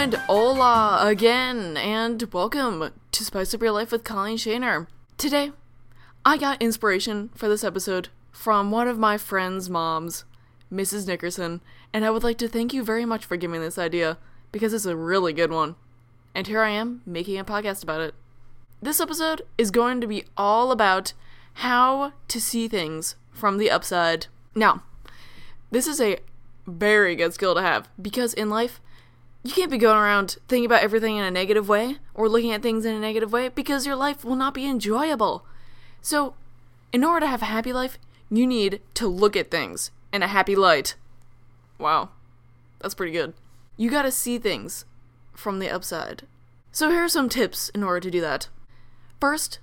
and hola again, and welcome to Spice Up Your Life with Colleen Shaner. Today, I got inspiration for this episode from one of my friend's moms, Mrs. Nickerson, and I would like to thank you very much for giving this idea because it's a really good one. And here I am making a podcast about it. This episode is going to be all about how to see things from the upside. Now, this is a very good skill to have because in life, you can't be going around thinking about everything in a negative way or looking at things in a negative way because your life will not be enjoyable. So, in order to have a happy life, you need to look at things in a happy light. Wow, that's pretty good. You gotta see things from the upside. So, here are some tips in order to do that. First,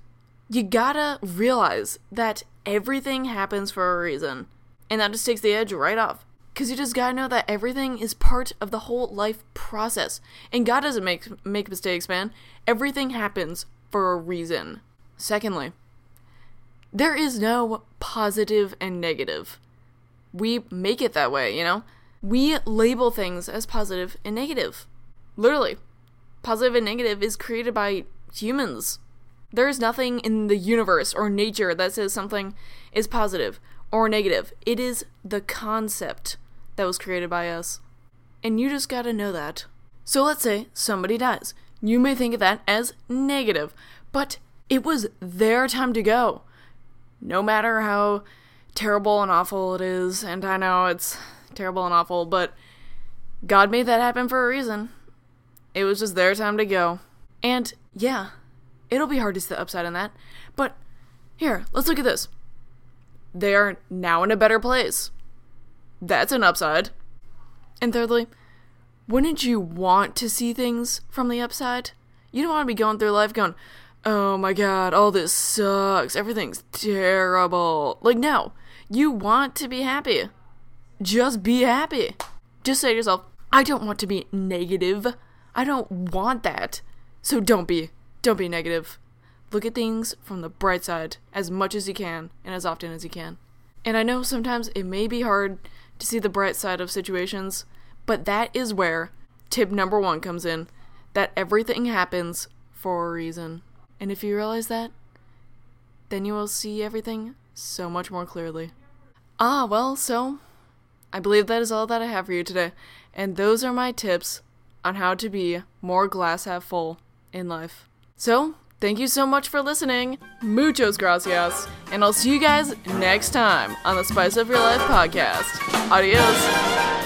you gotta realize that everything happens for a reason, and that just takes the edge right off. Cause you just gotta know that everything is part of the whole life process, and God doesn't make make mistakes, man. Everything happens for a reason. Secondly, there is no positive and negative. We make it that way, you know? We label things as positive and negative. Literally. Positive and negative is created by humans. There is nothing in the universe or nature that says something is positive or negative. It is the concept that was created by us. And you just gotta know that. So let's say somebody dies. You may think of that as negative, but it was their time to go. No matter how terrible and awful it is, and I know it's terrible and awful, but God made that happen for a reason. It was just their time to go. And yeah, it'll be hard to see the upside in that, but here, let's look at this. They are now in a better place. That's an upside. And thirdly, wouldn't you want to see things from the upside? You don't want to be going through life going, oh my god, all this sucks, everything's terrible. Like, no, you want to be happy. Just be happy. Just say to yourself, I don't want to be negative. I don't want that. So don't be. Don't be negative. Look at things from the bright side as much as you can and as often as you can. And I know sometimes it may be hard to see the bright side of situations, but that is where tip number one comes in that everything happens for a reason. And if you realize that, then you will see everything so much more clearly. Ah, well, so I believe that is all that I have for you today. And those are my tips on how to be more glass half full in life. So, thank you so much for listening. Muchos gracias. And I'll see you guys next time on the Spice Up Your Life podcast. Adios.